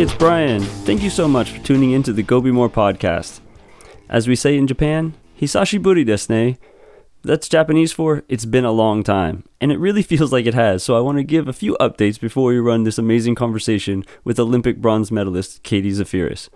Hey, it's Brian. Thank you so much for tuning in to the Go Be More podcast. As we say in Japan, Hisashi Buri desu. That's Japanese for it's been a long time, and it really feels like it has. So I want to give a few updates before we run this amazing conversation with Olympic bronze medalist Katie Zaferes.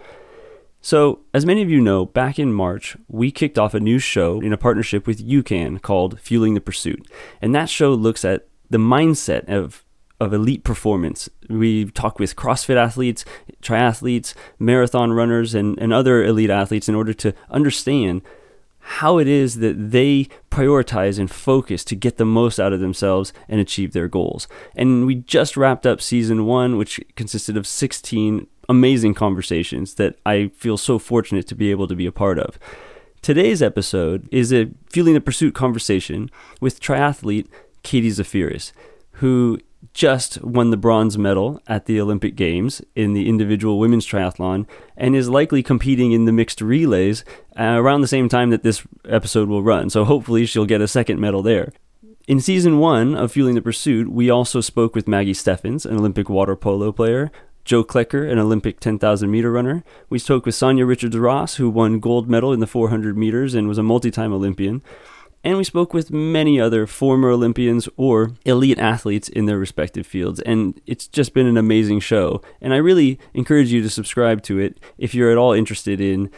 So, as many of you know, back in March, we kicked off a new show in a partnership with UCAN called Fueling the Pursuit. And that show looks at the mindset of of elite performance. We talk with CrossFit athletes, triathletes, marathon runners, and, and other elite athletes in order to understand how it is that they prioritize and focus to get the most out of themselves and achieve their goals. And we just wrapped up season one, which consisted of 16 amazing conversations that I feel so fortunate to be able to be a part of. Today's episode is a Fueling the Pursuit conversation with triathlete Katie Zaferes, who just won the bronze medal at the Olympic Games in the individual women's triathlon and is likely competing in the mixed relays uh, around the same time that this episode will run. So hopefully she'll get a second medal there. In season one of Fueling the Pursuit, we also spoke with Maggie Steffens, an Olympic water polo player, Joe Klecker, an Olympic 10,000 meter runner. We spoke with Sanya Richards Ross, who won gold medal in the 400 meters and was a multi time Olympian and we spoke with many other former Olympians or elite athletes in their respective fields. And it's just been an amazing show. And I really encourage you to subscribe to it if you're at all interested in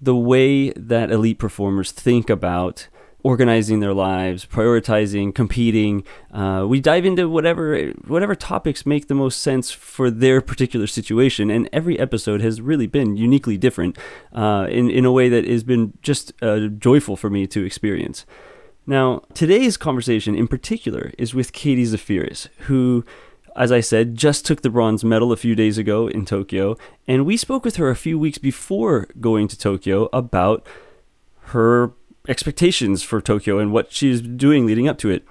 the way that elite performers think about organizing their lives, prioritizing, competing. Uh, we dive into whatever whatever topics make the most sense for their particular situation, and every episode has really been uniquely different uh, in in a way that has been just uh, joyful for me to experience. Now, today's conversation in particular is with Katie Zaferes, who as I said, just took the bronze medal a few days ago in Tokyo, and we spoke with her a few weeks before going to Tokyo about her expectations for Tokyo and what she's doing leading up to it.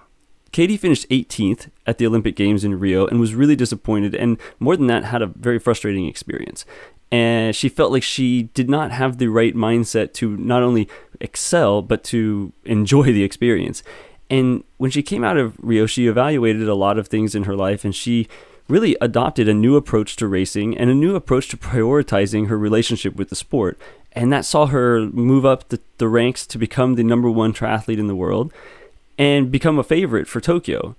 Katie finished 18th at the Olympic Games in Rio and was really disappointed, and more than that, had a very frustrating experience. And she felt like she did not have the right mindset to not only excel, but to enjoy the experience. And when she came out of Rio, she evaluated a lot of things in her life and she really adopted a new approach to racing and a new approach to prioritizing her relationship with the sport and that saw her move up the, the ranks to become the number one triathlete in the world and become a favorite for Tokyo.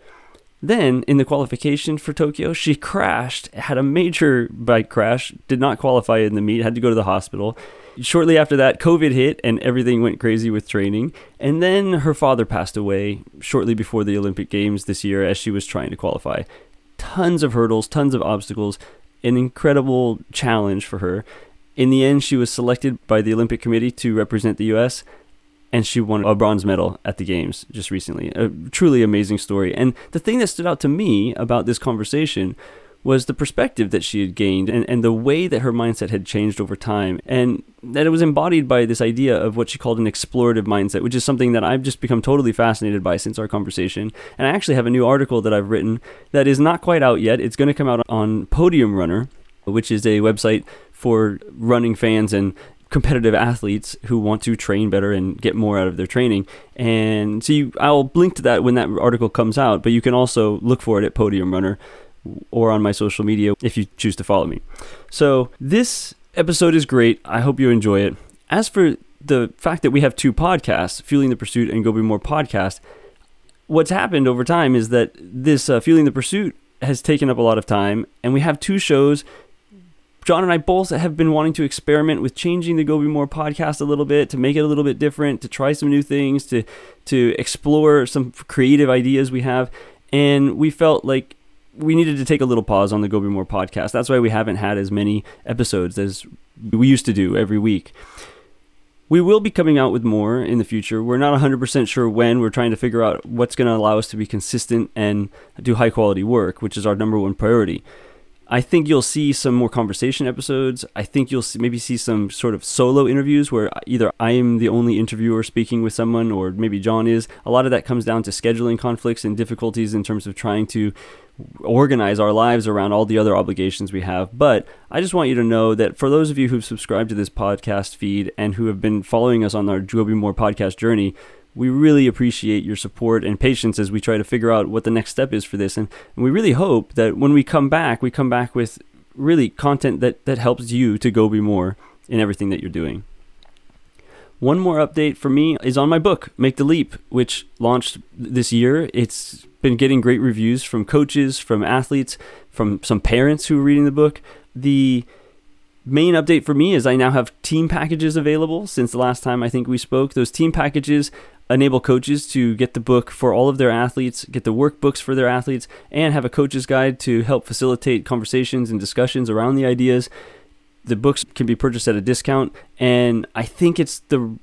Then, in the qualification for Tokyo, she crashed, had a major bike crash, did not qualify in the meet, had to go to the hospital. Shortly after that, COVID hit and everything went crazy with training. And then her father passed away shortly before the Olympic Games this year as she was trying to qualify. Tons of hurdles, tons of obstacles, an incredible challenge for her. In the end, she was selected by the Olympic Committee to represent the U.S. And she won a bronze medal at the games just recently. A truly amazing story. And the thing that stood out to me about this conversation was the perspective that she had gained and, and the way that her mindset had changed over time. And that it was embodied by this idea of what she called an explorative mindset, which is something that I've just become totally fascinated by since our conversation. And I actually have a new article that I've written that is not quite out yet. It's going to come out on Podium Runner, which is a website for running fans and competitive athletes who want to train better and get more out of their training. And so you, I'll link to that when that article comes out, but you can also look for it at Podium Runner or on my social media if you choose to follow me. So this episode is great. I hope you enjoy it. As for the fact that we have two podcasts, Fueling the Pursuit and Go Be More podcast, what's happened over time is that this uh, Fueling the Pursuit has taken up a lot of time, and we have two shows John and I both have been wanting to experiment with changing the Go Be More podcast a little bit to make it a little bit different, to try some new things, to to explore some creative ideas we have, and we felt like we needed to take a little pause on the Go Be More podcast. That's why we haven't had as many episodes as we used to do every week. We will be coming out with more in the future. We're not 100% sure when. We're trying to figure out what's going to allow us to be consistent and do high quality work, which is our number one priority. I think you'll see some more conversation episodes. I think you'll see, maybe see some sort of solo interviews where either I am the only interviewer speaking with someone or maybe John is. A lot of that comes down to scheduling conflicts and difficulties in terms of trying to organize our lives around all the other obligations we have. But I just want you to know that for those of you who've subscribed to this podcast feed and who have been following us on our Go Be More podcast journey, we really appreciate your support and patience as we try to figure out what the next step is for this. And, and we really hope that when we come back, we come back with really content that, that helps you to go be more in everything that you're doing. One more update for me is on my book, Make the Leap, which launched this year. It's been getting great reviews from coaches, from athletes, from some parents who are reading the book. The main update for me is I now have team packages available since the last time I think we spoke. Those team packages enable coaches to get the book for all of their athletes, get the workbooks for their athletes, and have a coach's guide to help facilitate conversations and discussions around the ideas. The books can be purchased at a discount and i think it's the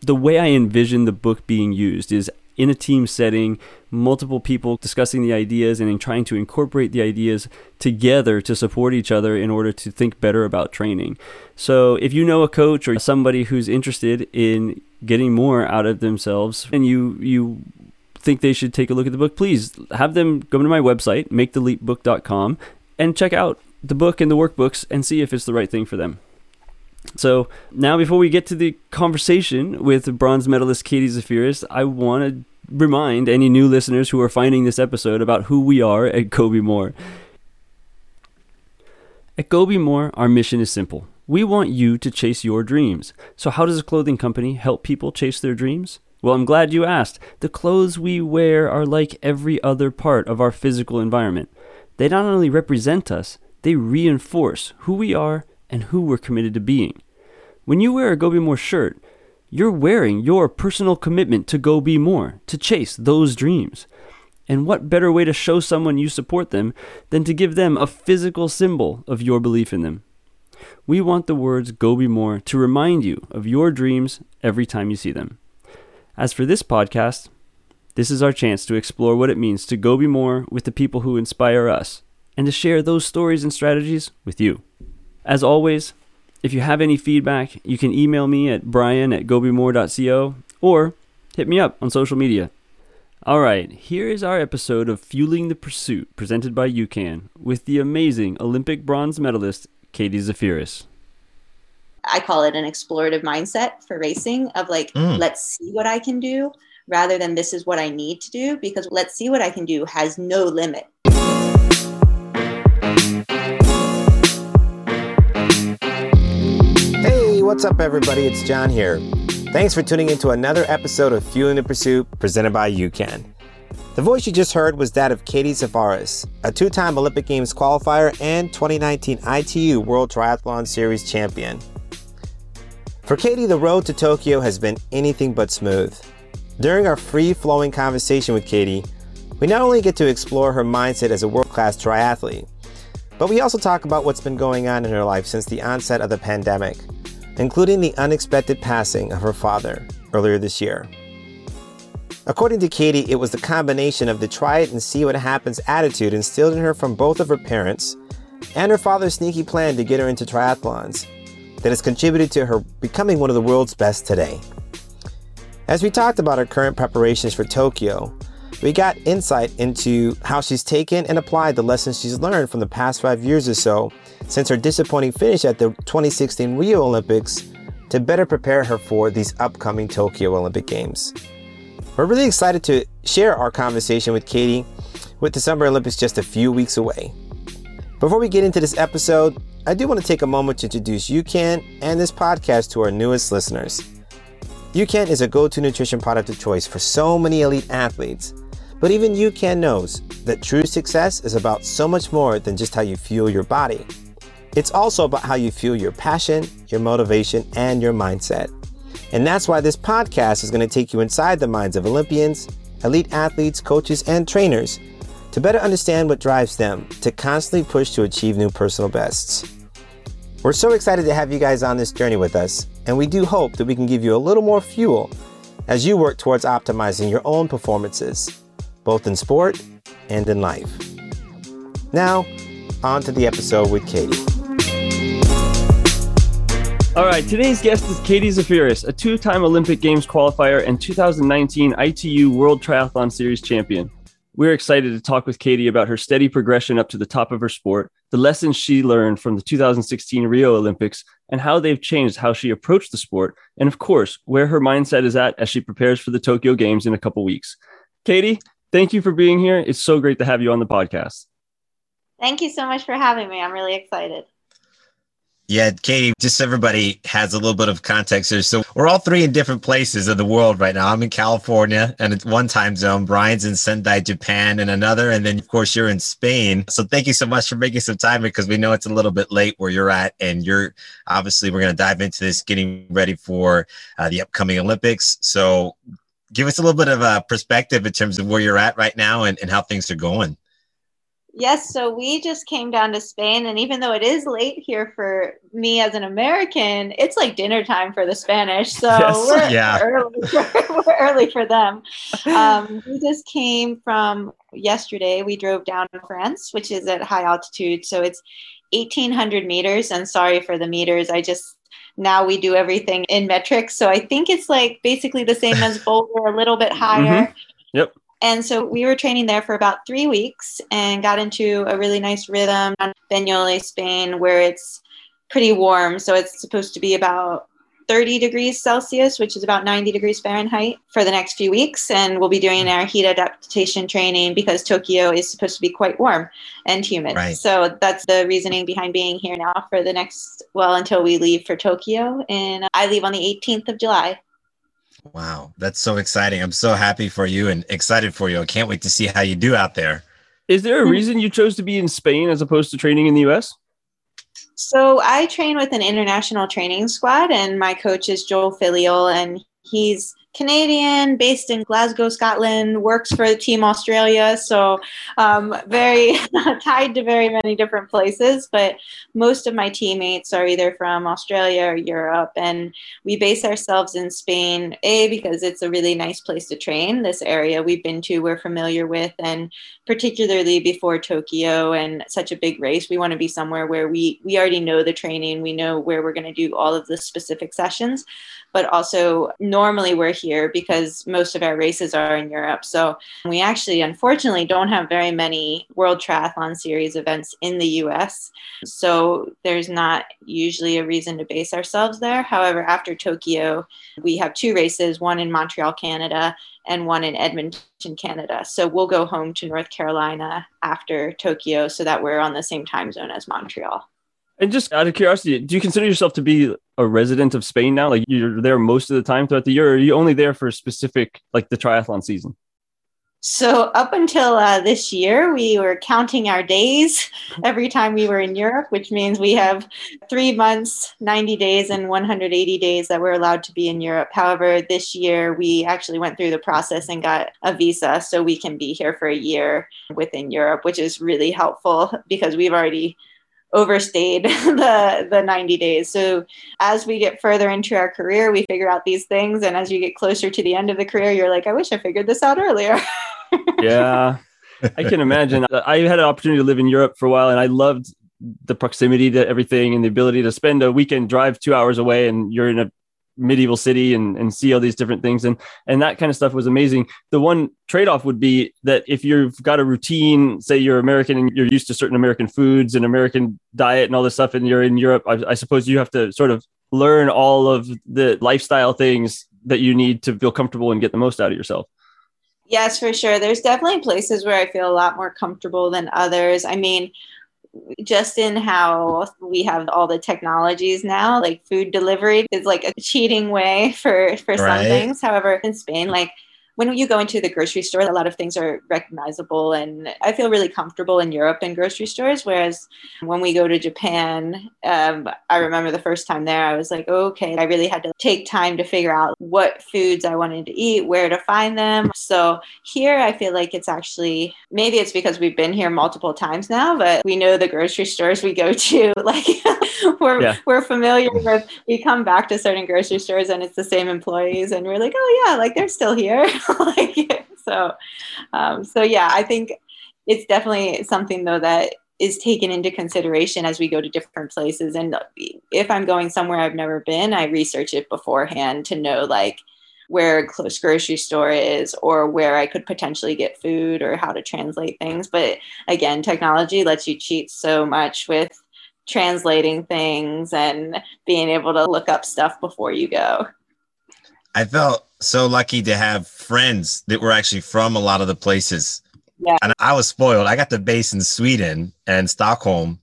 the way i envision the book being used is in a team setting multiple people discussing the ideas and trying to incorporate the ideas together to support each other in order to think better about training. So if you know a coach or somebody who's interested in getting more out of themselves and you you think they should take a look at the book please have them go to my website maketheleapbook.com and check out the book and the workbooks and see if it's the right thing for them. So now, before we get to the conversation with bronze medalist Katie Zaferes, I want to remind any new listeners who are finding this episode about who we are at Go Be More. At Go Be More, our mission is simple. We want you to chase your dreams. So, how does a clothing company help people chase their dreams? Well, I'm glad you asked. The clothes we wear are like every other part of our physical environment. They not only represent us, they reinforce who we are and who we're committed to being. When you wear a Go Be More shirt, you're wearing your personal commitment to go be more, to chase those dreams. And what better way to show someone you support them than to give them a physical symbol of your belief in them? We want the words Go Be More to remind you of your dreams every time you see them. As for this podcast, this is our chance to explore what it means to go be more with the people who inspire us and to share those stories and strategies with you. As always, if you have any feedback, you can email me at brian at gobemore.co or hit me up on social media. All right, here is our episode of Fueling the Pursuit presented by UCAN with the amazing Olympic bronze medalist Katie Zaferes. I call it an explorative mindset for racing of like, mm. let's see what I can do rather than this is what I need to do because let's see what I can do has no limit. Hey, what's up, everybody? It's John here. Thanks for tuning in to another episode of Fueling the Pursuit presented by UCAN. The voice you just heard was that of Katie Zaferes, a two time Olympic Games qualifier and 2019 ITU World Triathlon Series champion. For Katie, the road to Tokyo has been anything but smooth. During our free flowing conversation with Katie, we not only get to explore her mindset as a world class triathlete, but we also talk about what's been going on in her life since the onset of the pandemic including the unexpected passing of her father earlier this year. According to Katie, it was the combination of the try it and see what happens attitude instilled in her from both of her parents and her father's sneaky plan to get her into triathlons that has contributed to her becoming one of the world's best today. As we talked about her current preparations for Tokyo, we got insight into how she's taken and applied the lessons she's learned from the past five years or so since her disappointing finish at the 2016 Rio Olympics to better prepare her for these upcoming Tokyo Olympic Games. We're really excited to share our conversation with Katie with the Summer Olympics just a few weeks away. Before we get into this episode, I do want to take a moment to introduce UCAN and this podcast to our newest listeners. UCAN is a go to nutrition product of choice for so many elite athletes but even UCAN knows that true success is about so much more than just how you fuel your body. It's also about how you fuel your passion, your motivation, and your mindset. And that's why this podcast is going to take you inside the minds of Olympians, elite athletes, coaches, and trainers to better understand what drives them to constantly push to achieve new personal bests. We're so excited to have you guys on this journey with us, and we do hope that we can give you a little more fuel as you work towards optimizing your own performances both in sport and in life. Now, on to the episode with Katie. All right, today's guest is Katie Zaferes, a two time Olympic Games qualifier and 2019 ITU World Triathlon Series champion. We're excited to talk with Katie about her steady progression up to the top of her sport, the lessons she learned from the 2016 Rio Olympics, and how they've changed how she approached the sport, and of course, where her mindset is at as she prepares for the Tokyo Games in a couple weeks. Katie, thank you for being here. It's so great to have you on the podcast. Thank you so much for having me. I'm really excited. Yeah, Katie, just so everybody has a little bit of context here. So we're all three in different places of the world right now. I'm in California and it's one time zone. Brian's in Sendai, Japan and another. And then of course you're in Spain. So thank you so much for making some time because we know it's a little bit late where you're at. And you're obviously, we're going to dive into this getting ready for uh, the upcoming Olympics. So give us a little bit of a perspective in terms of where you're at right now and, and how things are going. Yes, so we just came down to Spain, and even though it is late here for me as an American, it's like dinner time for the Spanish. So yes, we're, yeah. early for, we're early for them. Um, we just came from yesterday. We drove down to France, which is at high altitude. So it's 1,800 meters. And sorry for the meters. I just now we do everything in metrics. So I think it's like basically the same as Boulder, a little bit higher. Mm-hmm. Yep. And so we were training there for about three weeks and got into a really nice rhythm on Banyoles, Spain, where it's pretty warm. So it's supposed to be about 30 degrees Celsius, which is about 90 degrees Fahrenheit, for the next few weeks. And we'll be doing our heat adaptation training because Tokyo is supposed to be quite warm and humid. Right. So that's the reasoning behind being here now for the next, well, until we leave for Tokyo. And I leave on the 18th of July. Wow, that's so exciting. I'm so happy for you and excited for you. I can't wait to see how you do out there. Is there a hmm. reason you chose to be in Spain as opposed to training in the US? So I train with an international training squad, and my coach is Joel Filliol, and he's Canadian, based in Glasgow, Scotland, works for Team Australia. So, um, very tied to very many different places. But most of my teammates are either from Australia or Europe. And we base ourselves in Spain, A, because it's a really nice place to train. This area we've been to, we're familiar with. And particularly before Tokyo and such a big race, we want to be somewhere where we, we already know the training, we know where we're going to do all of the specific sessions but also normally we're here because most of our races are in Europe. So we actually, unfortunately, don't have very many World Triathlon Series events in the US. So there's not usually a reason to base ourselves there. However, after Tokyo, we have two races one in Montreal, Canada, and one in Edmonton, Canada. So we'll go home to North Carolina after Tokyo so that we're on the same time zone as Montreal. And just out of curiosity, do you consider yourself to be a resident of Spain now? Like you're there most of the time throughout the year, or are you only there for specific, like the triathlon season? So up until uh, this year, we were counting our days every time we were in Europe, which means we have three months, 90 days, and 180 days that we're allowed to be in Europe. However, this year we actually went through the process and got a visa, so we can be here for a year within Europe, which is really helpful because we've already overstayed the the 90 days. So as we get further into our career, we figure out these things and as you get closer to the end of the career, you're like, I wish I figured this out earlier. yeah. I can imagine. I had an opportunity to live in Europe for a while and I loved the proximity to everything and the ability to spend a weekend drive 2 hours away and you're in a medieval city and, and see all these different things. And and that kind of stuff was amazing. The one trade-off would be that if you've got a routine say you're american and you're used to certain american foods and american diet and all this stuff and you're in europe I, I suppose you have to sort of learn all of the lifestyle things that you need to feel comfortable and get the most out of yourself. Yes for sure. There's definitely places where i feel a lot more comfortable than others. I mean just in how we have all the technologies now like food delivery is like a cheating way for for some right. things however in spain like when you go into the grocery store, a lot of things are recognizable. And I feel really comfortable in Europe in grocery stores. Whereas when we go to Japan, um, I remember the first time there, I was like, okay, I really had to take time to figure out what foods I wanted to eat, where to find them. So here, I feel like it's actually maybe it's because we've been here multiple times now, but we know the grocery stores we go to. Like we're yeah. we're familiar with. We come back to certain grocery stores and it's the same employees, and we're like, oh yeah, like they're still here. like so um, so yeah i think it's definitely something though that is taken into consideration as we go to different places. And if i'm going somewhere i've never been i research it beforehand to know like where a close grocery store is or where i could potentially get food or how to translate things. But again technology lets you cheat so much with translating things and being able to look up stuff before you go. I felt so lucky to have friends that were actually from a lot of the places Yeah. And I was spoiled. I got the base in Sweden and Stockholm.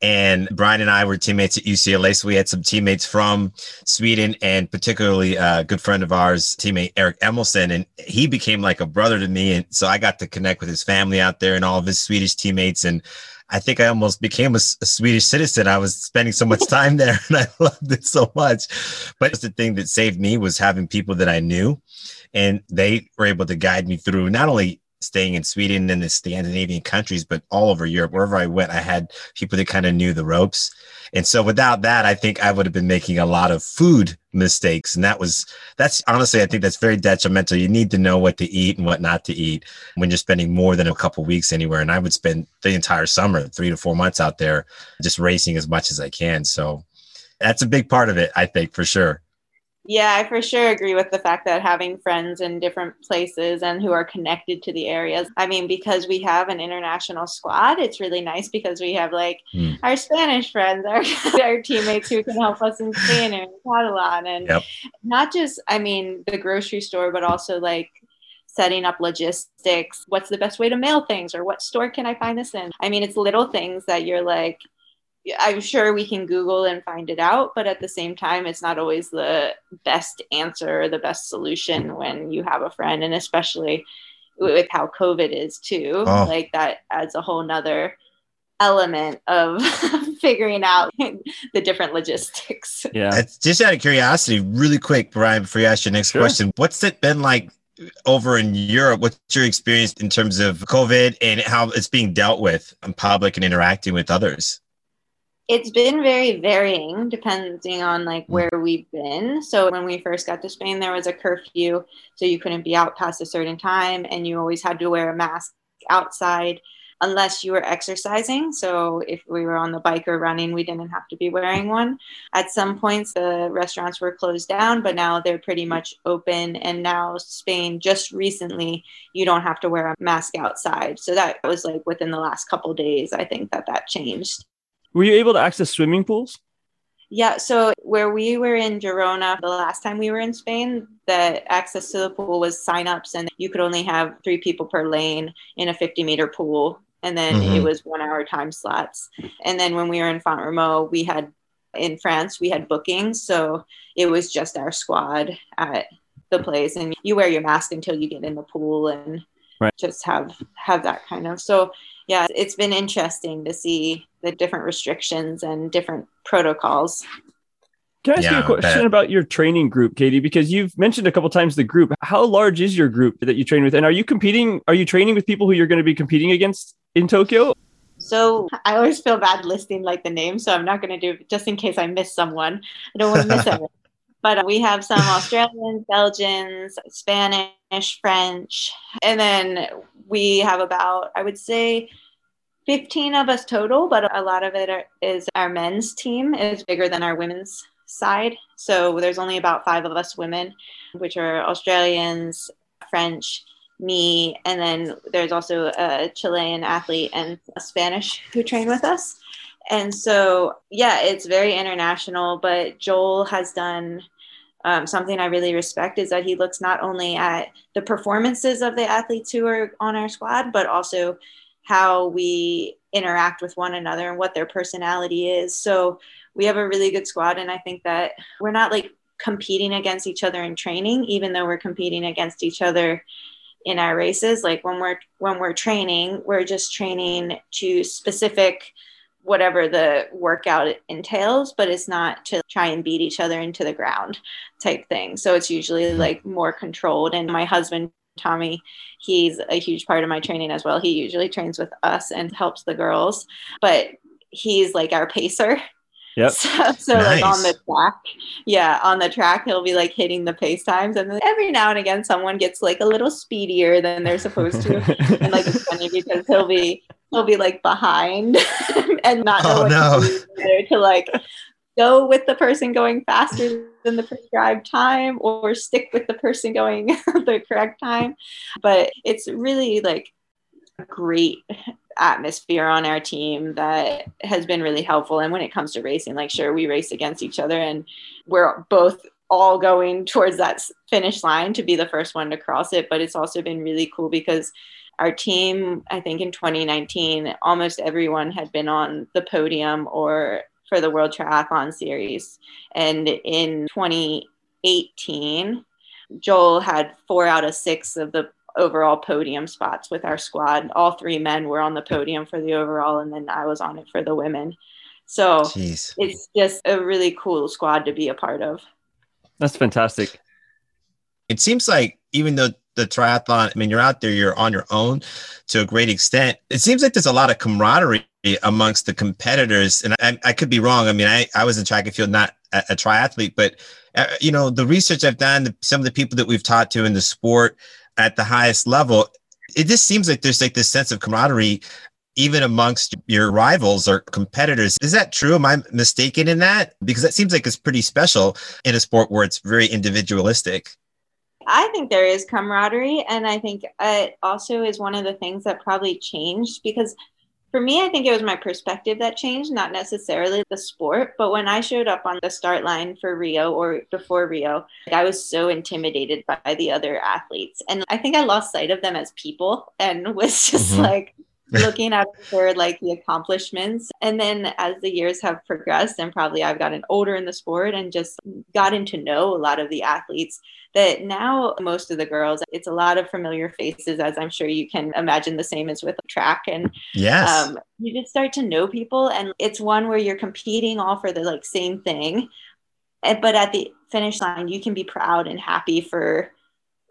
And Brian and I were teammates at UCLA. So we had some teammates from Sweden and particularly a good friend of ours, teammate Eric Emelson. And he became like a brother to me. And so I got to connect with his family out there and all of his Swedish teammates. And I think I almost became a, a, Swedish citizen. I was spending so much time there and I loved it so much. But the thing that saved me was having people that I knew and they were able to guide me through not only staying in Sweden and the Scandinavian countries, but all over Europe, wherever I went, I had people that kind of knew the ropes. And so without that, I think I would have been making a lot of food mistakes. And that was, that's honestly, I think that's very detrimental. You need to know what to eat and what not to eat when you're spending more than a couple weeks anywhere. And I would spend the entire summer, three to four months out there, just racing as much as I can. So that's a big part of it, I think, for sure. Yeah, I for sure agree with the fact that having friends in different places and who are connected to the areas. I mean, because we have an international squad, it's really nice because we have like mm. our Spanish friends, our, our teammates who can help us in Spain and Catalan, and yep. not just, I mean, the grocery store, but also like setting up logistics. What's the best way to mail things, or what store can I find this in? I mean, it's little things that you're like, I'm sure we can Google and find it out, but at the same time, it's not always the best answer or the best solution when you have a friend, and especially with how COVID is too. Oh. Like that adds a whole nother element of figuring out the different logistics. Yeah. It's just out of curiosity, really quick, Brian, before you ask your next sure. question, what's it been like over in Europe? What's your experience in terms of COVID and how it's being dealt with in public and interacting with others? It's been very varying depending on like mm. where we've been. So when we first got to spain there was a curfew so you couldn't be out past a certain time and you always had to wear a mask outside unless you were exercising. So if we were on the bike or running we didn't have to be wearing one. At some points the restaurants were closed down but now they're pretty much open and now spain just recently you don't have to wear a mask outside. So that was like within the last couple days i think that that changed were you able to access swimming pools? Yeah, so where we were in Girona the last time we were in Spain, the access to the pool was sign-ups, and you could only have three people per lane in a 50-meter pool, and then mm-hmm. it was one-hour time slots. And then when we were in Font Romeu, we had in France we had bookings, so it was just our squad at the place, and you wear your mask until you get in the pool, and right. just have have that kind of so yeah, it's been interesting to see the different restrictions and different protocols. Can I ask yeah, you a question about your training group, Katie? Because you've mentioned a couple times the group. How large is your group that you train with? And are you competing? Are you training with people who you're going to be competing against in Tokyo? So I always feel bad listing like the names, so I'm not going to do just in case I miss someone. I don't want to miss anyone. But we have some Australians, Belgians, Spanish, French, and then we have about, I would say, 15 of us total, but a lot of it are, is our men's team is bigger than our women's side. So there's only about five of us women, which are Australians, French, me, and then there's also a Chilean athlete and a Spanish who train with us. And so, yeah, it's very international, but Joel has done um, something I really respect is that he looks not only at the performances of the athletes who are on our squad, but also how we interact with one another and what their personality is. So we have a really good squad, and I think that we're not like competing against each other in training, even though we're competing against each other in our races. Like when we're when we're training, we're just training to specific whatever the workout entails, but it's not to try and beat each other into the ground type thing. So it's usually mm-hmm. like more controlled. And my husband, Tommy, he's a huge part of my training as well. He usually trains with us and helps the girls, but he's like our pacer. Yep. So, so nice. like on the track, yeah, on the track, he'll be like hitting the pace times, and then every now and again, someone gets like a little speedier than they're supposed to, and like it's funny because he'll be he'll be like behind and not know oh, what no. to do to like go with the person going faster than the prescribed time or stick with the person going the correct time. But it's really like a great atmosphere on our team that has been really helpful. And when it comes to racing, like sure, we race against each other and we're both all going towards that finish line to be the first one to cross it. But it's also been really cool because our team, I think in 2019, almost everyone had been on the podium or for the World Triathlon Series. And in 2018, Joel had four out of six of the overall podium spots with our squad. All three men were on the podium for the overall, and then I was on it for the women. So Jeez. it's just a really cool squad to be a part of. That's fantastic. It seems like even though the triathlon, I mean, you're out there, you're on your own to a great extent. It seems like there's a lot of camaraderie amongst the competitors. And I, I could be wrong. I mean, I, I was in track and field, not a, a triathlete, but, uh, you know, the research I've done, the, some of the people that we've taught to in the sport at the highest level, it just seems like there's like this sense of camaraderie even amongst your rivals or competitors. Is that true? Am I mistaken in that? Because that seems like it's pretty special in a sport where it's very individualistic. I think there is camaraderie. And I think it also is one of the things that probably changed because for me, I think it was my perspective that changed, not necessarily the sport. But when I showed up on the start line for Rio or before Rio, I was so intimidated by the other athletes. And I think I lost sight of them as people and was just mm-hmm. like, looking at for like the accomplishments. And then as the years have progressed and probably i've gotten older in the sport and just gotten to know a lot of the athletes that now most of the girls it's a lot of familiar faces as i'm sure you can imagine the same as with track. And yes. um, you just start to know people and it's one where you're competing all for the like same thing. But at the finish line you can be proud and happy for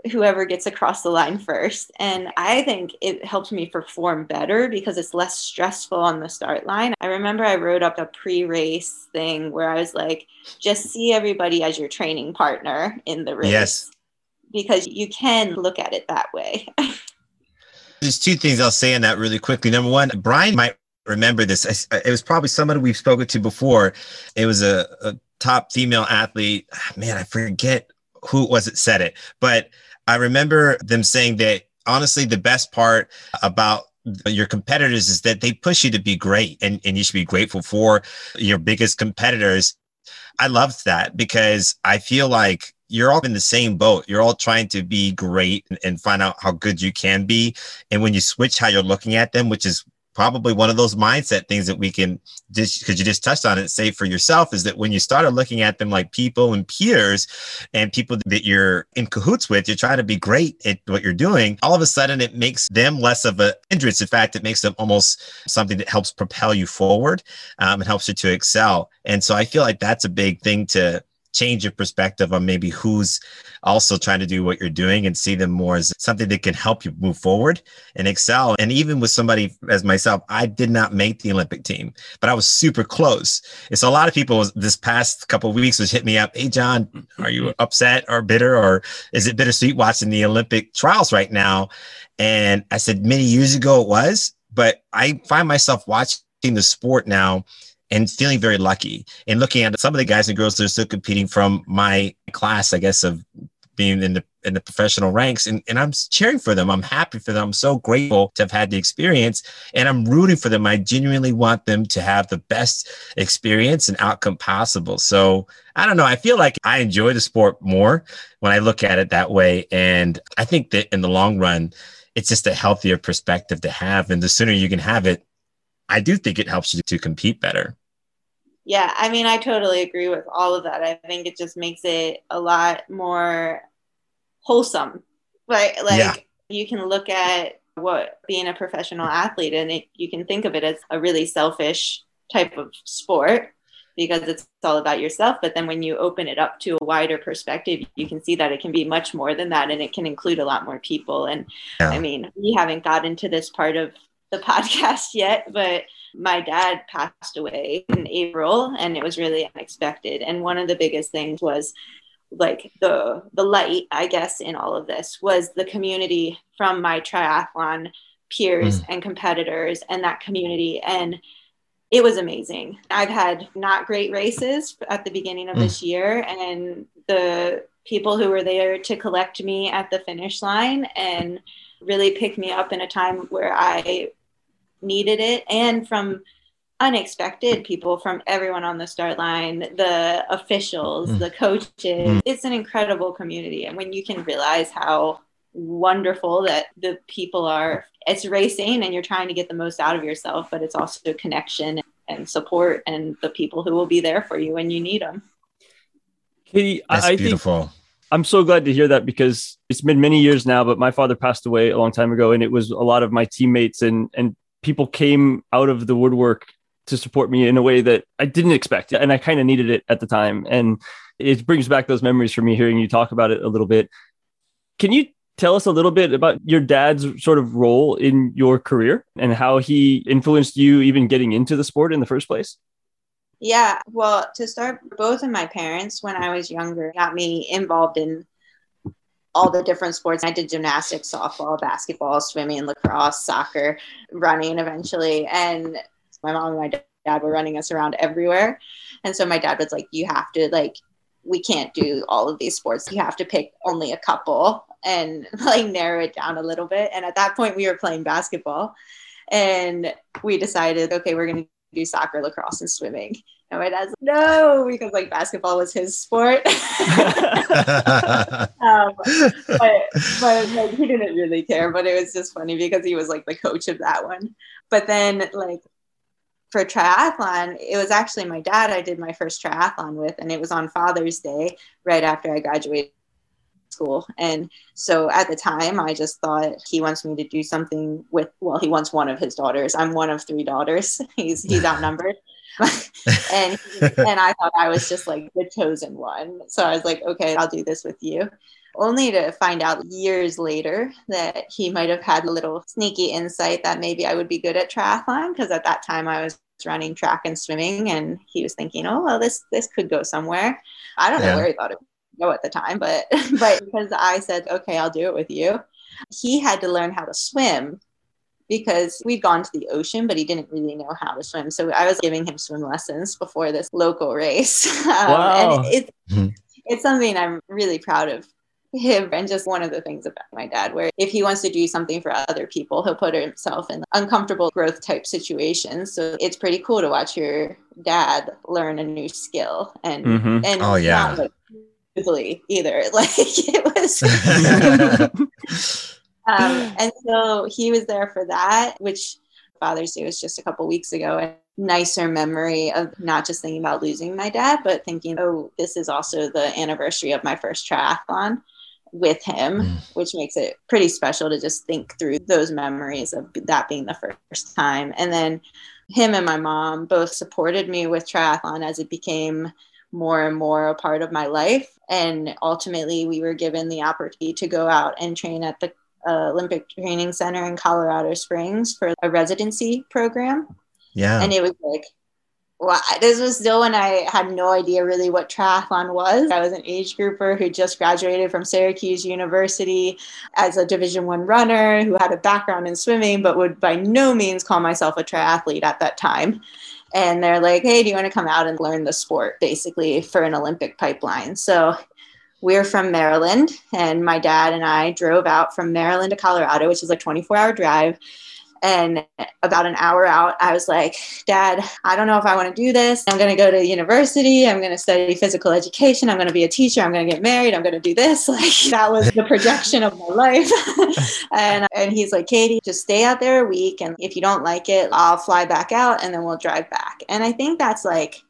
whoever gets across the line first. And I think it helped me perform better because it's less stressful on the start line. I remember I wrote up a pre race thing where I was like, just see everybody as your training partner in the race. Yes. Because you can look at it that way. There's two things I'll say in that really quickly. Number one, Brian might remember this. It was probably someone we've spoken to before. It was a, a top female athlete. Ah, man, I forget who was it said it, but I remember them saying that honestly, the best part about your competitors is that they push you to be great and, and you should be grateful for your biggest competitors. I loved that because I feel like you're all in the same boat. You're all trying to be great and, and find out how good you can be. And when you switch how you're looking at them, which is probably one of those mindset things that we can just because you just touched on it say for yourself is that when you started looking at them like people and peers and people that you're in cahoots with you're trying to be great at what you're doing all of a sudden it makes them less of a hindrance. In fact it makes them almost something that helps propel you forward um, and helps you to excel. And so i feel like that's a big thing to change your perspective on maybe who's also trying to do what you're doing and see them more as something that can help you move forward and excel. And even with somebody as myself, I did not make the Olympic team, but I was super close. So a lot of people this past couple weeks was hit me up. Hey, John, are you upset or bitter or is it bittersweet watching the Olympic trials right now? And I said many years ago it was, but I find myself watching the sport now and feeling very lucky and looking at some of the guys and girls that are still competing from my class, I guess, of being in the in the professional ranks and, and I'm cheering for them. I'm happy for them. I'm so grateful to have had the experience and I'm rooting for them. I genuinely want them to have the best experience and outcome possible. So I don't know. I feel like I enjoy the sport more when I look at it that way. And I think that in the long run, it's just a healthier perspective to have. And the sooner you can have it, I do think it helps you to compete better. Yeah, I mean, I totally agree with all of that. I think it just makes it a lot more wholesome, right? Like yeah. you can look at what being a professional athlete and it, you can think of it as a really selfish type of sport because it's all about yourself. But then when you open it up to a wider perspective, you can see that it can be much more than that and it can include a lot more people. And yeah. I mean, we haven't gotten to this part of the podcast yet, but my dad passed away in April and it was really unexpected. And one of the biggest things was like the the light, I guess, in all of this was the community from my triathlon peers mm. and competitors and that community. And it was amazing. I've had not great races at the beginning of mm. this year, and the people who were there to collect me at the finish line and really pick me up in a time where I needed it and from unexpected people from everyone on the start line, the officials, mm. the coaches. Mm. It's an incredible community. And when you can realize how wonderful that the people are it's racing and you're trying to get the most out of yourself but it's also connection and support and the people who will be there for you when you need them katie That's I, I beautiful. think i'm so glad to hear that because it's been many years now but my father passed away a long time ago and it was a lot of my teammates and and people came out of the woodwork to support me in a way that i didn't expect and i kind of needed it at the time and it brings back those memories for me hearing you talk about it a little bit can you tell us a little bit about your dad's sort of role in your career and how he influenced you even getting into the sport in the first place? Yeah, well, to start, both of my parents, when I was younger, got me involved in all the different sports. I did gymnastics, softball, basketball, swimming, lacrosse, soccer, running eventually. And my mom and my dad were running us around everywhere. And so my dad was like, You have to, like, we can't do all of these sports. You have to pick only a couple and like narrow it down a little bit. And at that point, we were playing basketball, and we decided, okay, we're going to do soccer, lacrosse, and swimming. And my dad's like, no, because like basketball was his sport. um, but but like, he didn't really care. But it was just funny because he was like the coach of that one. But then like for triathlon, it was actually my dad I did my first triathlon with, and it was on Father's Day right after I graduated school. And so at the time, I just thought he wants me to do something with, well, he wants one of his daughters. I'm one of three daughters. He's, he's outnumbered. and, and I thought I was just like the chosen one. So I was like, okay, I'll do this with you. Only to find out years later that he might have had a little sneaky insight that maybe I would be good at triathlon because at that time I was running track and swimming and he was thinking oh well this this could go somewhere i don't know where he thought it would go at the time but but because i said okay i'll do it with you he had to learn how to swim because we'd gone to the ocean but he didn't really know how to swim so i was giving him swim lessons before this local race um, Wow. and it's Mhm. it's something i'm really proud of him and just one of the things about my dad where if he wants to do something for other people he'll put himself in uncomfortable growth type situations so it's pretty cool to watch your dad learn a new skill and Mhm. and Oh, yeah. not, like, either like it was um, and so he was there for that which father's day was just a couple weeks ago and nicer memory of not just thinking about losing my dad but thinking oh this is also the anniversary of my first triathlon with him Mm. which makes it pretty special to just think through those memories of that being the first time and then him and my mom both supported me with triathlon as it became more and more a part of my life and ultimately we were given the opportunity to go out and train at the uh, olympic training center in colorado springs for a residency program. Yeah. and it was like well this was still when i had no idea really what triathlon was. I was an age grouper who just graduated from syracuse university as a division one runner who had a background in swimming but would by no means call myself a triathlete at that time. And they're like hey do you want to come out and learn the sport basically for an olympic pipeline? So we're from maryland and my dad and i drove out from maryland to colorado which is a 24 hour drive and about an hour out, I was like, Dad, I don't know if I want to do this. I'm going to go to university. I'm going to study physical education. I'm going to be a teacher. I'm going to get married. I'm going to do this. Like that was the projection of my life. and, and he's like, Katie, just stay out there a week. And if you don't like it, I'll fly back out and then we'll drive back. And I think that's like,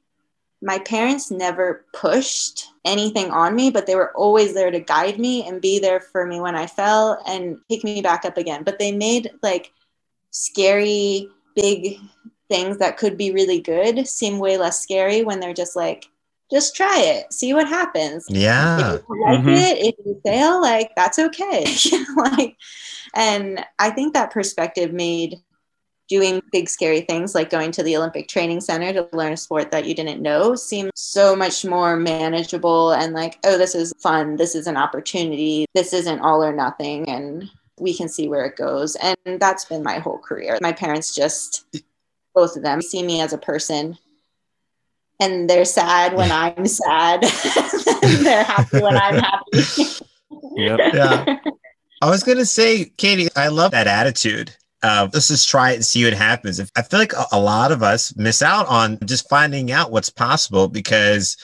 my parents never pushed anything on me, but they were always there to guide me and be there for me when I fell and pick me back up again. But they made like scary, big things that could be really good seem way less scary when they're just like, just try it, see what happens. yeah. If you like Mhm. it, if you fail, like that's okay. like, and I think that perspective made doing big scary things like going to the Olympic Training Center to learn a sport that you didn't know seem so much more manageable and like, oh, this is fun. This is an opportunity. This isn't all or nothing. And we can see where it goes. And that's been my whole career. My parents just, both of them, see me as a person. And they're sad when I'm sad. they're happy when I'm happy. Yep. Yeah. I was gonna say, Katie, I love that attitude. Of let's just try it and see what happens. I feel like a, lot of us miss out on just finding out what's possible because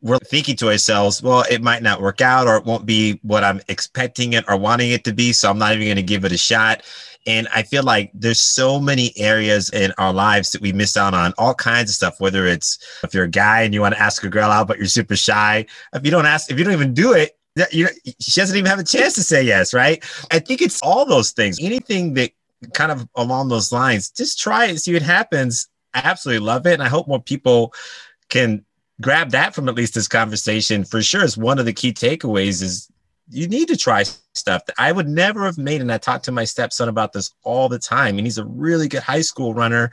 we're thinking to ourselves, well, it might not work out or it won't be what I'm expecting it or wanting it to be. So I'm not even going to give it a shot. And I feel like there's so many areas in our lives that we miss out on all kinds of stuff, whether it's if you're a guy and you want to ask a girl out, but you're super shy. If you don't ask, if you don't even do it, you she doesn't even have a chance to say yes, right? I think it's all those things. Anything that kind of along those lines, just try it, see what happens. I absolutely love it. And I hope more people can grab that from at least this conversation for sure is one of the key takeaways is you need to try stuff that I would never have made. And I talk to my stepson about this all the time. And he's a really good high school runner.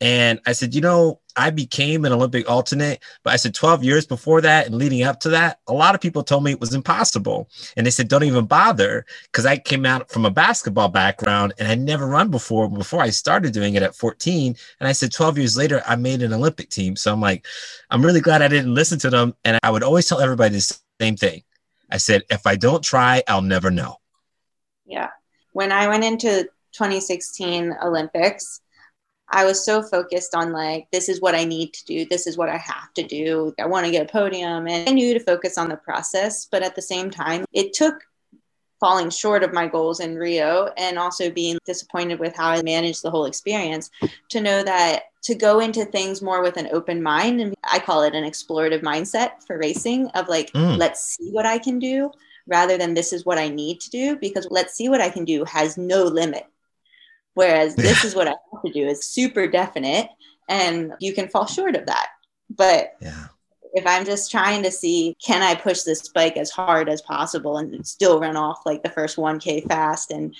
And I said, you know, I became an Olympic alternate, but I said 12 years before that and leading up to that, a lot of people told me it was impossible. And they said, don't even bother because I came out from a basketball background and I never run before, before I started doing it at 14. And I said, 12 years later, I made an Olympic team. So I'm like, I'm really glad I didn't listen to them. And I would always tell everybody the same thing. I said, if I don't try, I'll never know. Yeah. When I went into 2016 Olympics, I was so focused on like, this is what I need to do. This is what I have to do. I want to get a podium. And I knew to focus on the process. But at the same time, it took falling short of my goals in Rio and also being disappointed with how I managed the whole experience to know that to go into things more with an open mind and I call it an explorative mindset for racing of like mm. let's see what I can do rather than this is what I need to do because let's see what I can do has no limit Whereas this is what I have to do is super definite and you can fall short of that. But yeah. if I'm just trying to see, can I push this bike as hard as possible and still run off like the first 1K fast and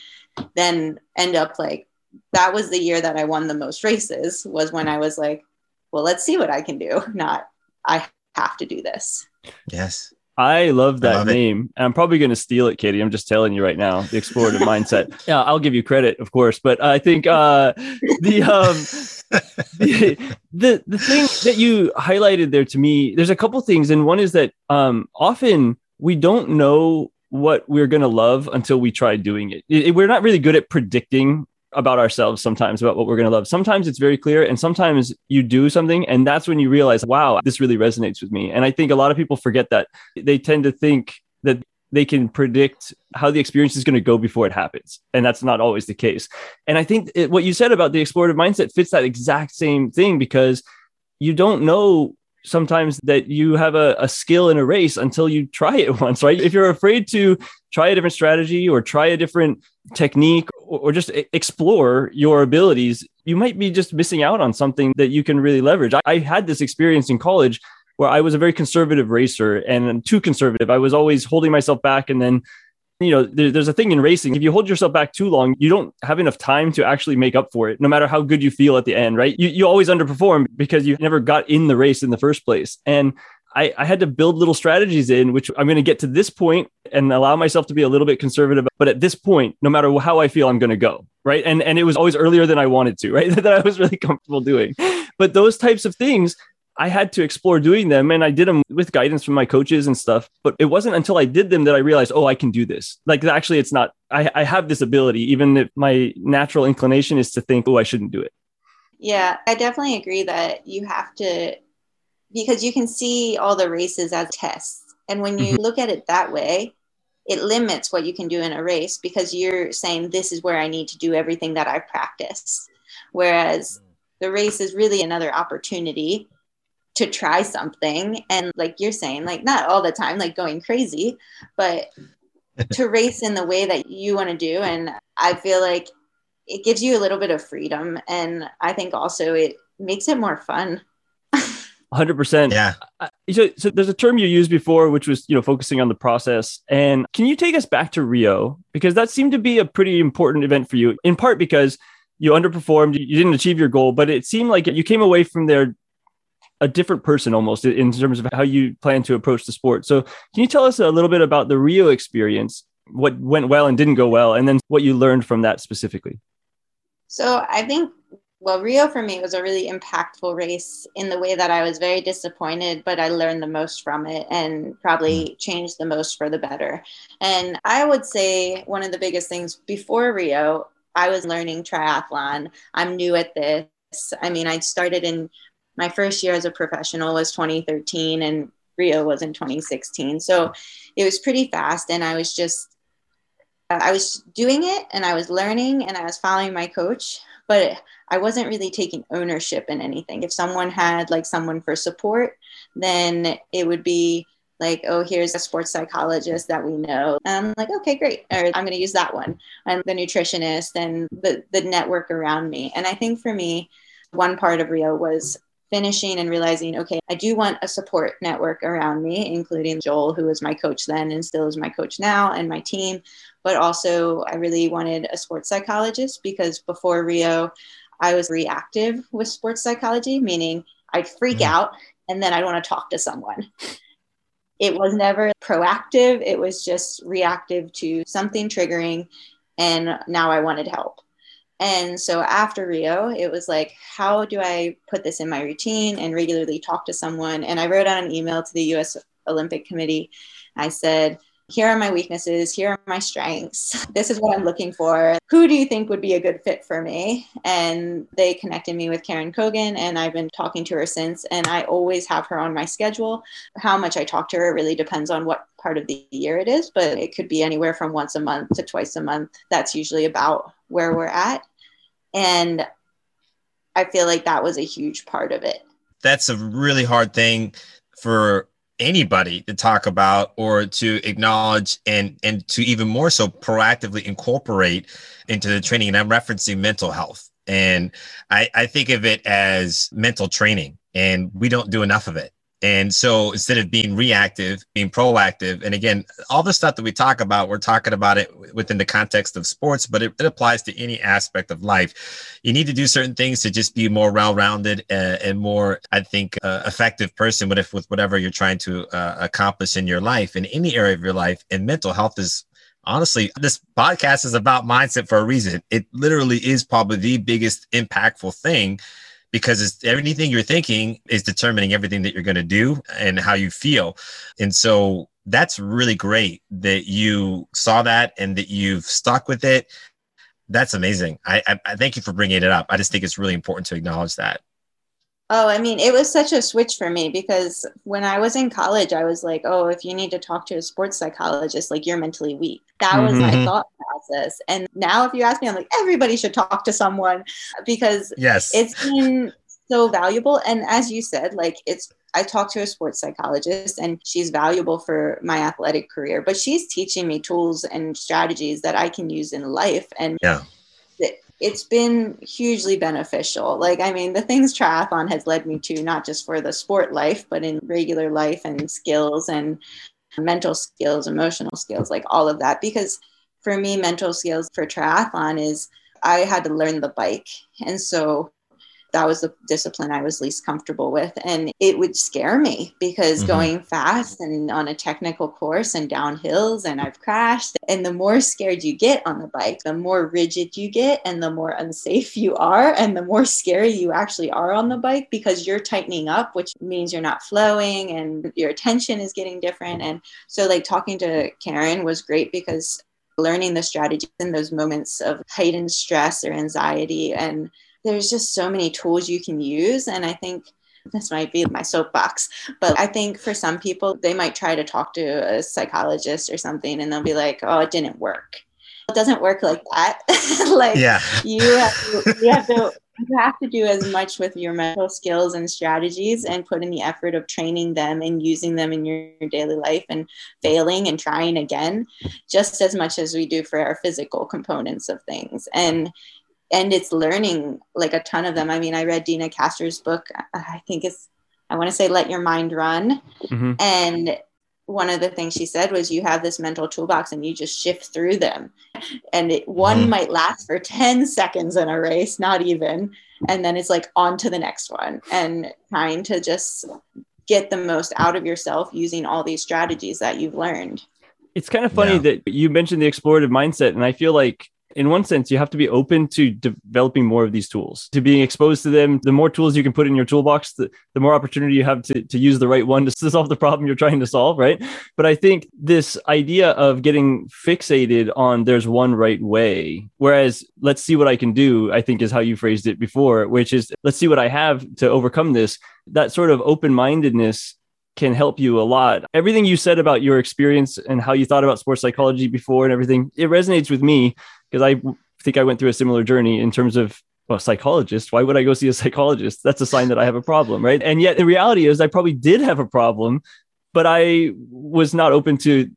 then end up like that was the year that I won the most races was when I was like, well, let's see what I can do. Not I have to do this. Yes. I love that I love name. And I'm probably going to steal it, Katie. I'm just telling you right now, the explorative mindset. Yeah, I'll give you credit, of course, but I think uh, the, um, the the the thing that you highlighted there to me, there's a couple things, and one is that um, often we don't know what we're going to love until we try doing it. it. We're not really good at predicting about ourselves sometimes about what we're going to love. Sometimes it's very clear and sometimes you do something and that's when you realize, wow, this really resonates with me. And I think a lot of people forget that. They tend to think that they can predict how the experience is going to go before it happens. And that's not always the case. And I think it, what you said about the explorative mindset fits that exact same thing because you don't know sometimes that you have a, a skill in a race until you try it once, right? If you're afraid to try a different strategy or try a different technique or, just explore your abilities, you might be just missing out on something that you can really leverage. I, had this experience in college where I was a very conservative racer and too conservative. I was always holding myself back and then you know, there, there's a thing in racing. If you hold yourself back too long, you don't have enough time to actually make up for it, no matter how good you feel at the end, right? You, you always underperform because you never got in the race in the first place. And I, I had to build little strategies in which I'm going to get to this point and allow myself to be a little bit conservative. But at this point, no matter how I feel, I'm going to go. Right. And, and it was always earlier than I wanted to, right? that I was really comfortable doing. But those types of things I had to explore doing them and I did them with guidance from my coaches and stuff. But it wasn't until I did them that I realized, oh, I can do this. Like actually, it's not, I, I have this ability, even if my natural inclination is to think, oh, I shouldn't do it. Yeah, I definitely agree that you have to, because you can see all the races as tests. And when you mm-hmm. look at it that way, it limits what you can do in a race because you're saying, this is where I need to do everything that I practice. Whereas the race is really another opportunity to try something and like you're saying like not all the time like going crazy but to race in the way that you want to do and i feel like it gives you a little bit of freedom and i think also it makes it more fun 100% yeah so, so there's a term you used before which was you know focusing on the process and can you take us back to rio because that seemed to be a pretty important event for you in part because you underperformed you didn't achieve your goal but it seemed like you came away from there a different person almost in terms of how you plan to approach the sport. So, can you tell us a little bit about the Rio experience, what went well and didn't go well, and then what you learned from that specifically? So, I think, well, Rio for me was a really impactful race in the way that I was very disappointed, but I learned the most from it and probably mm. changed the most for the better. And I would say one of the biggest things before Rio, I was learning triathlon. I'm new at this. I mean, I started in my first year as a professional was 2013 and Rio was in 2016. So it was pretty fast. And I was just, I was doing it and I was learning and I was following my coach, but I wasn't really taking ownership in anything. If someone had like someone for support, then it would be like, oh, here's a sports psychologist that we know. And I'm like, okay, great. Or I'm going to use that one. And the nutritionist and the, the network around me. And I think for me, one part of Rio was finishing and realizing, okay, I do want a support network around me, including Joel, who was my coach then and still is my coach now, and my team. But also, I really wanted a sports psychologist because before Rio, I was reactive with sports psychology, meaning I'd freak mm-hmm. out and then I'd want to talk to someone. It was never proactive, it was just reactive to something triggering. And now I wanted help. And so after Rio, it was like, how do I put this in my routine and regularly talk to someone? And I wrote out an email to the US Olympic Committee. I said, here are my weaknesses, here are my strengths. This is what I'm looking for. Who do you think would be a good fit for me? And they connected me with Karen Cogan, and I've been talking to her since. And I always have her on my schedule. How much I talk to her really depends on what part of the year it is, but it could be anywhere from once a month to twice a month. That's usually about where we're at. And I feel like that was a huge part of it. That's a really hard thing for anybody to talk about or to acknowledge and and to even more so proactively incorporate into the training. And i'm referencing mental health. And i i think of it as mental training and we don't do enough of it and so instead of being reactive, being proactive, and again, all the stuff that we talk about, we're talking about it within the context of sports, but it, it applies to any aspect of life. You need to do certain things to just be more well-rounded uh, and more, I think, uh, effective person with, with whatever you're trying to uh, accomplish in your life, in any area of your life. And mental health is honestly, this podcast is about mindset for a reason. It literally is probably the biggest impactful thing because it's everything you're thinking is determining everything that you're going to do and how you feel. And so that's really great that you saw that and that you've stuck with it. That's amazing. I, I, I thank you for bringing it up. I just think it's really important to acknowledge that. Oh, I mean, it was such a switch for me because when I was in college, I was like, oh, if you need to talk to a sports psychologist, like you're mentally weak. That mm-hmm. was my mm-hmm. thought process. And now, if you ask me, I'm like, everybody should talk to someone because yes, it's been so valuable. And as you said, like it's, I talked to a sports psychologist and she's valuable for my athletic career, but she's teaching me tools and strategies that I can use in life. And yeah it's been hugely beneficial. Like, I mean, the things triathlon has led me to, not just for the sport life, but in regular life and skills and mental skills, emotional skills, like all of that. Because for me, mental skills for triathlon is I had to learn the bike. And so that was the discipline I was least comfortable with. And it would scare me because mm-hmm. going fast and on a technical course and down hills, and I've crashed. And the more scared you get on the bike, the more rigid you get and the more unsafe you are, and the more scary you actually are on the bike because you're tightening up, which means you're not flowing and your attention is getting different. And so, like, talking to Karen was great because learning the strategies in those moments of heightened stress or anxiety and there's just so many tools you can use. And I think this might be my soapbox, but I think for some people, they might try to talk to a psychologist or something and they'll be like, oh, it didn't work. It doesn't work like that. like yeah. you have to, you have to you have to do as much with your mental skills and strategies and put in the effort of training them and using them in your, your, daily life and failing and trying again just as much as we do for our physical components of things and and it's learning like a ton of them. I mean, I read Deena Kastor's book. I think it's, I want to say, Let Your Mind Run. Mm-hmm. And one of the things she said was, you have this mental toolbox and you just shift through them. And it, one mm-hmm. might last for 10 seconds in a race, not even. And then it's like on to the next one and trying to just get the most out of yourself using all these strategies that you've learned. It's kind of funny yeah. that you mentioned the explorative mindset. And I feel like in one sense, you have to be open to developing more of these tools, to being exposed to them. The more tools you can put in your toolbox, the, the more opportunity you have to, to use the right one to solve the problem you're trying to solve, right? But I think this idea of getting fixated on there's one right way, whereas let's see what I can do, I think is how you phrased it before, which is let's see what I have to overcome this. That sort of open mindedness can help you a lot. Everything you said about your experience and how you thought about sports psychology before and everything, it resonates with me because I think I went through a similar journey in terms of well, psychologist. Why would I go see a psychologist? That's a sign that I have a problem, right? And yet the reality is I probably did have a problem, but I was not open to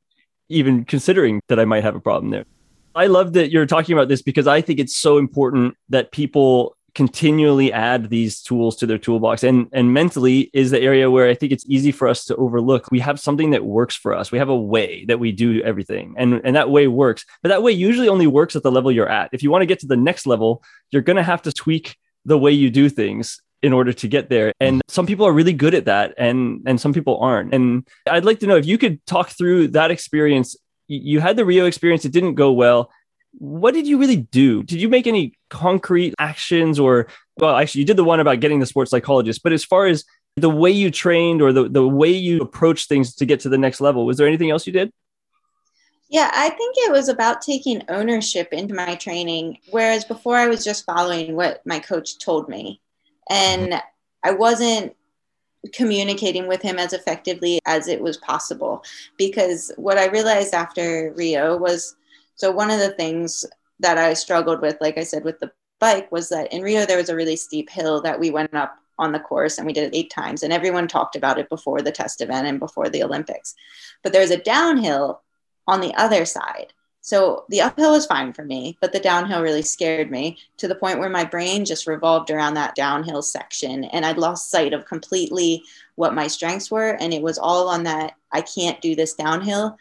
even considering that I might have a problem there. I love that you're talking about this because I think it's so important that people continually add these tools to their toolbox. And and mentally is the area where i think it's easy for us to overlook. We have something that works for us. We have a way that we do everything and and that way works. But that way usually only works at the level you're at. If you want to get to the next level you're going to have to tweak the way you do things in order to get there. And some people are really good at that and and some people aren't. And i'd like to know if you could talk through that experience. You had the rio experience. It didn't go well what did you really do? Did you make any concrete actions or, well, actually, you did the one about getting the sports psychologist, but as far as the way you trained or the, the way you approached things to get to the next level, was there anything else you did? Yeah, I think it was about taking ownership into my training, whereas before I was just following what my coach told me. And mm-hmm. I wasn't communicating with him as effectively as it was possible because what I realized after Rio was so one of the things that I struggled with, like I said, with the bike was that in Rio there was a really steep hill that we went up on the course and we did it eight times and everyone talked about it before the test event and before the Olympics. But there's a downhill on the other side. So the uphill was fine for me, but the downhill really scared me to the point where my brain just revolved around that downhill section and I'd lost sight of completely what my strengths were and it was all on that I can't do this downhill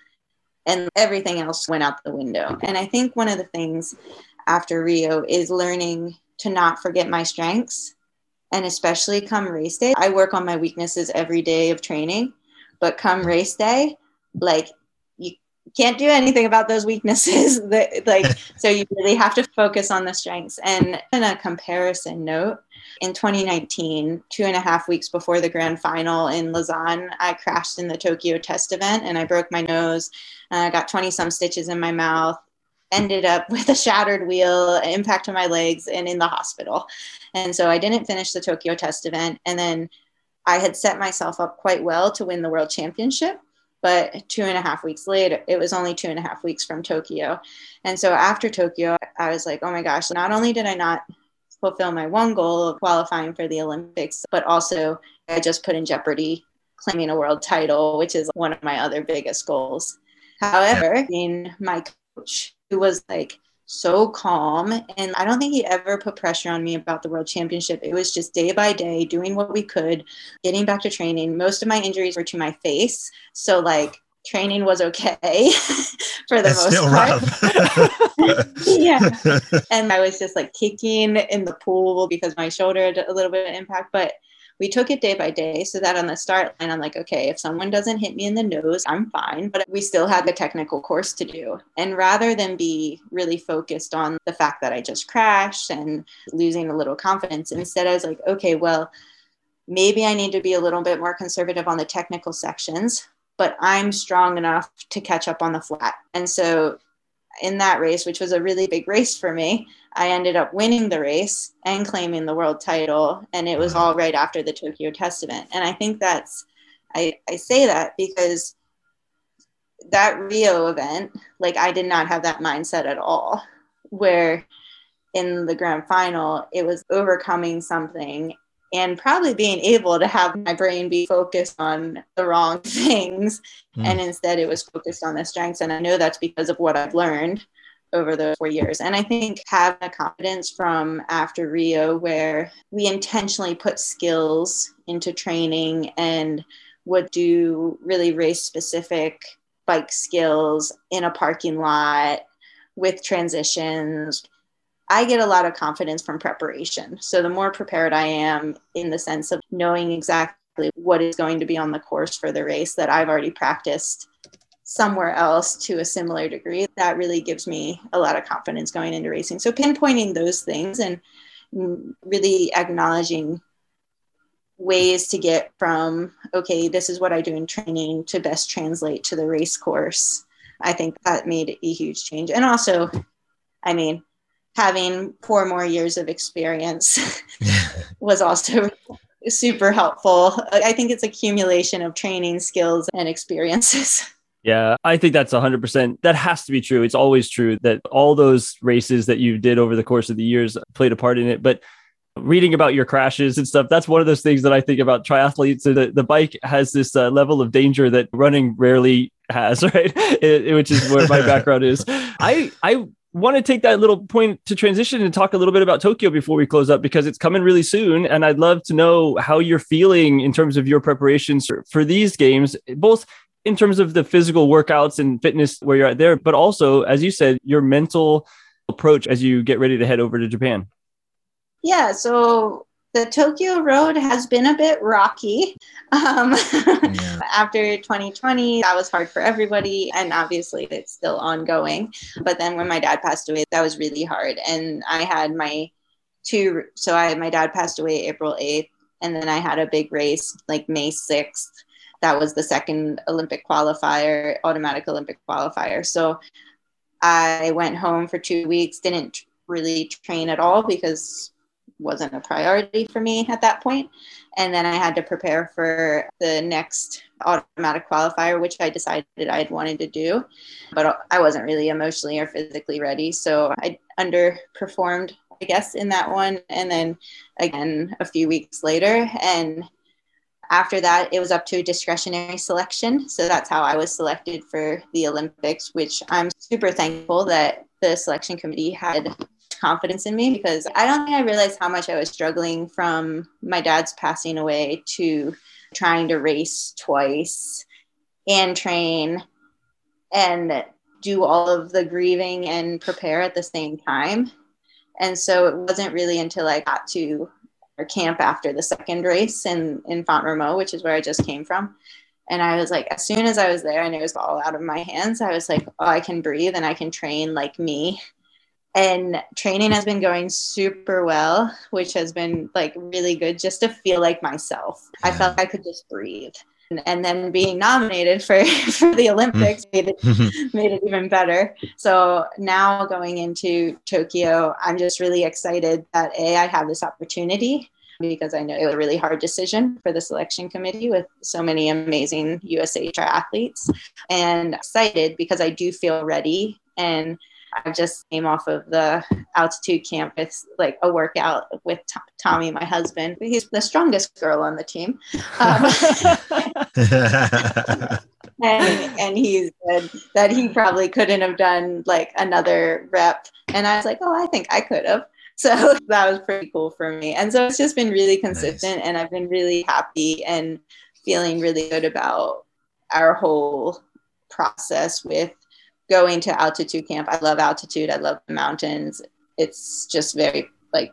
and everything else went out the window. And I think one of the things after Rio is learning to not forget my strengths. And especially come race day, I work on my weaknesses every day of training. But come race day, like you can't do anything about those weaknesses. like, so you really have to focus on the strengths. And in a comparison note, in 2019, two and a half weeks before the grand final in Lausanne, I crashed in the Tokyo test event and I broke my nose. I uh, got 20 some stitches in my mouth, ended up with a shattered wheel, impact on my legs, and in the hospital. And so I didn't finish the Tokyo test event. And then I had set myself up quite well to win the world championship. But two and a half weeks later, it was only two and a half weeks from Tokyo. And so after Tokyo, I was like, oh my gosh, not only did I not fulfill my one goal of qualifying for the Olympics, but also I just put in jeopardy claiming a world title, which is one of my other biggest goals. However, in my coach, who was like so calm, and I don't think he ever put pressure on me about the world championship. It was just day by day, doing what we could, getting back to training. Most of my injuries were to my face. So, like, training was okay for the That's most part. yeah. And I was just like kicking in the pool because my shoulder had a little bit of impact. But we took it day by day so that on the start line, I'm like, okay, if someone doesn't hit me in the nose, I'm fine. But we still had the technical course to do. And rather than be really focused on the fact that I just crashed and losing a little confidence, instead I was like, okay, well, maybe I need to be a little bit more conservative on the technical sections but I'm strong enough to catch up on the flat. And so in that race, which was a really big race for me, I ended up winning the race and claiming the world title. And it was uh-huh. all right after the Tokyo Test event. And I think that's, I, I say that because that Rio event, like I did not have that mindset at all. Where in the grand final, it was overcoming something and probably being able to have my brain be focused on the wrong things. Mm. and instead it was focused on the strengths. And i know that's because of what i've learned over those four years. And i think having a confidence from after rio where we intentionally put skills into training and would do really race specific bike skills in a parking lot with transitions I get a lot of confidence from preparation. So the more prepared I am in the sense of knowing exactly what is going to be on the course for the race that I've already practiced somewhere else to a similar degree, that really gives me a lot of confidence going into racing. So pinpointing those things and really acknowledging ways to get from okay this is what i do in training to best translate to the race course i think that made a huge change and also i mean having four more years of experience was also super helpful. I think it's accumulation of training skills and experiences. Yeah, I think that's 100%. That has to be true. It's always true that all those races that you did over the course of the years played a part in it. But reading about your crashes and stuff, that's one of those things that I think about triathletes. The, the bike has this uh, level of danger that running rarely has, right? It, it, which is where my background is. I, I want to take that little point to transition and talk a little bit about Tokyo before we close up because it's coming really soon. And I'd love to know how you're feeling in terms of your preparations for, for these games, both in terms of the physical workouts and fitness where you're at there, but also, as you said, your mental approach as you get ready to head over to Japan. Yeah, so the Tokyo road has been a bit rocky. Um, yeah. After 2020, that was hard for everybody. And obviously, it's still ongoing. But then when my dad passed away, that was really hard. And I had my two, so I my dad passed away April 8th. And then I had a big race like May 6th that was the second Olympic qualifier, automatic Olympic qualifier. So I went home for two weeks, didn't really train at all because wasn't a priority for me at that point. And then I had to prepare for the next automatic qualifier, which I decided I wanted to do, but I wasn't really emotionally or physically ready. So I underperformed, I guess, in that one. And then again, a few weeks later, and after that, it was up to a discretionary selection. So that's how I was selected for the Olympics, which I'm super thankful that the selection committee had confidence in me because I don't think I realized how much I was struggling from my dad's passing away to trying to race twice and train and do all of the grieving and prepare at the same time. And so it wasn't really until I got to our camp after the second race in in Font which is where I just came from. And I was like, as soon as I was there and it was all out of my hands, I was like, oh, I can breathe and I can train like me. And training has been going super well, which has been like really good just to feel like myself. I felt I could just breathe. And, and then being nominated for, for the Olympics made it, mm-hmm. made it even better. So now going into Tokyo, I'm just really excited that A, I have this opportunity because I know it was a really hard decision for the selection committee with so many amazing USA triathletes. And excited because I do feel ready. And I just came off of the altitude campus, like a workout with T- Tommy, my husband. He's the strongest girl on the team. Um, and, and he said that he probably couldn't have done like another rep. And I was like, oh, I think I could have. So that was pretty cool for me. And so it's just been really consistent nice. and I've been really happy and feeling really good about our whole process with going to altitude camp. I love altitude. I love the mountains. It's just very like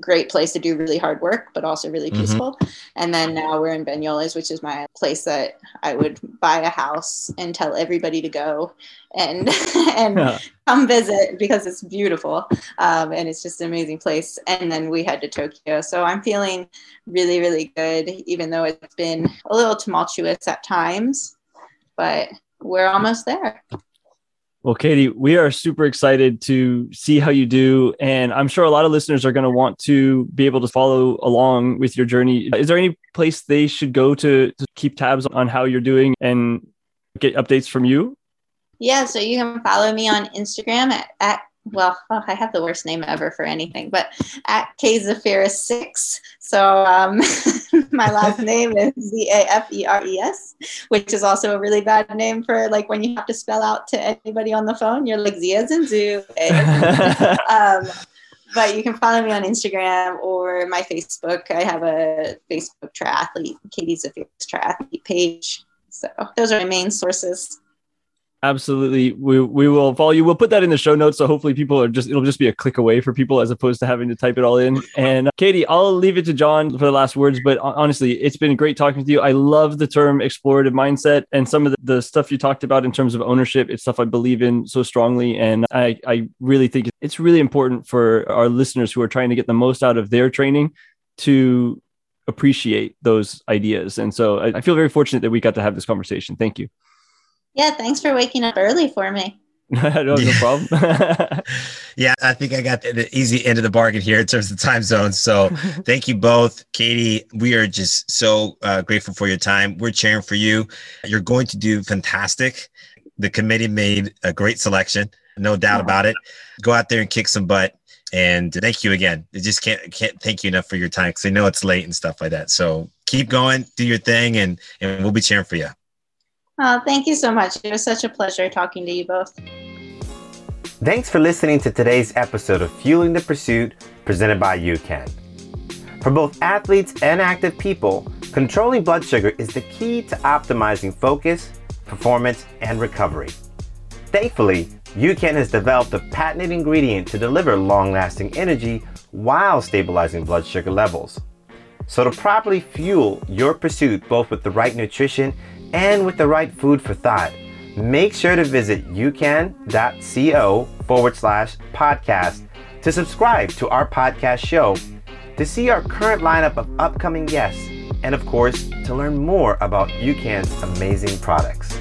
great place to do really hard work, but also really mm-hmm. peaceful. Mm-hmm. And then now we're in Banyoles, which is my place that I would buy a house and tell everybody to go and and yeah. come visit because it's beautiful um, and it's just an amazing place. And then we head to Tokyo, so I'm feeling really really good, even though it's been a little tumultuous at times, but we're almost there. Well, Katie, we are super excited to see how you do. And I'm sure a lot of listeners are going to want to be able to follow along with your journey. Is there any place they should go to, to keep tabs on how you're doing and get updates from you? Yeah, so you can follow me on Instagram at, at well, oh, I have the worst name ever for anything, but at K Zaferes six. So um, my last name is Z A F E R E S, which is also a really bad name for like when you have to spell out to anybody on the phone. You're like Z as in zoo. um, but you can follow me on Instagram or my Facebook. I have a Facebook triathlete, Katie Zaferes triathlete page. So those are my main sources. Absolutely. We we will follow you. We'll put that in the show notes. So hopefully people are just it'll just be a click away for people as opposed to having to type it all in. And uh, Katie, I'll leave it to John for the last words. But honestly, it's been great talking to you. I love the term explorative mindset and some of the, the stuff you talked about in terms of ownership. It's stuff I believe in so strongly. And I, I really think it's really important for our listeners who are trying to get the most out of their training to appreciate those ideas. And so I, I feel very fortunate that we got to have this conversation. Thank you. Yeah, thanks for waking up early for me. no, no problem. yeah, I think I got the, the, easy end of the bargain here in terms of time zones. So thank you both. Katie, we are just so uh, grateful for your time. We're cheering for you. You're going to do fantastic. The committee made a great selection, no doubt about it. Go out there and kick some butt. And thank you again. I just can't can't thank you enough for your time because I know it's late and stuff like that. So keep going, do your thing, and and we'll be cheering for you. Oh, thank you so much. It was such a pleasure talking to you both. Thanks for listening to today's episode of Fueling the Pursuit presented by UCAN. For both athletes and active people, controlling blood sugar is the key to optimizing focus, performance, and recovery. Thankfully, UCAN has developed a patented ingredient to deliver long lasting energy while stabilizing blood sugar levels. So, to properly fuel your pursuit both with the right nutrition and with the right food for thought, make sure to visit ucan.co forward slash podcast to subscribe to our podcast show, to see our current lineup of upcoming guests, and of course, to learn more about UCAN's amazing products.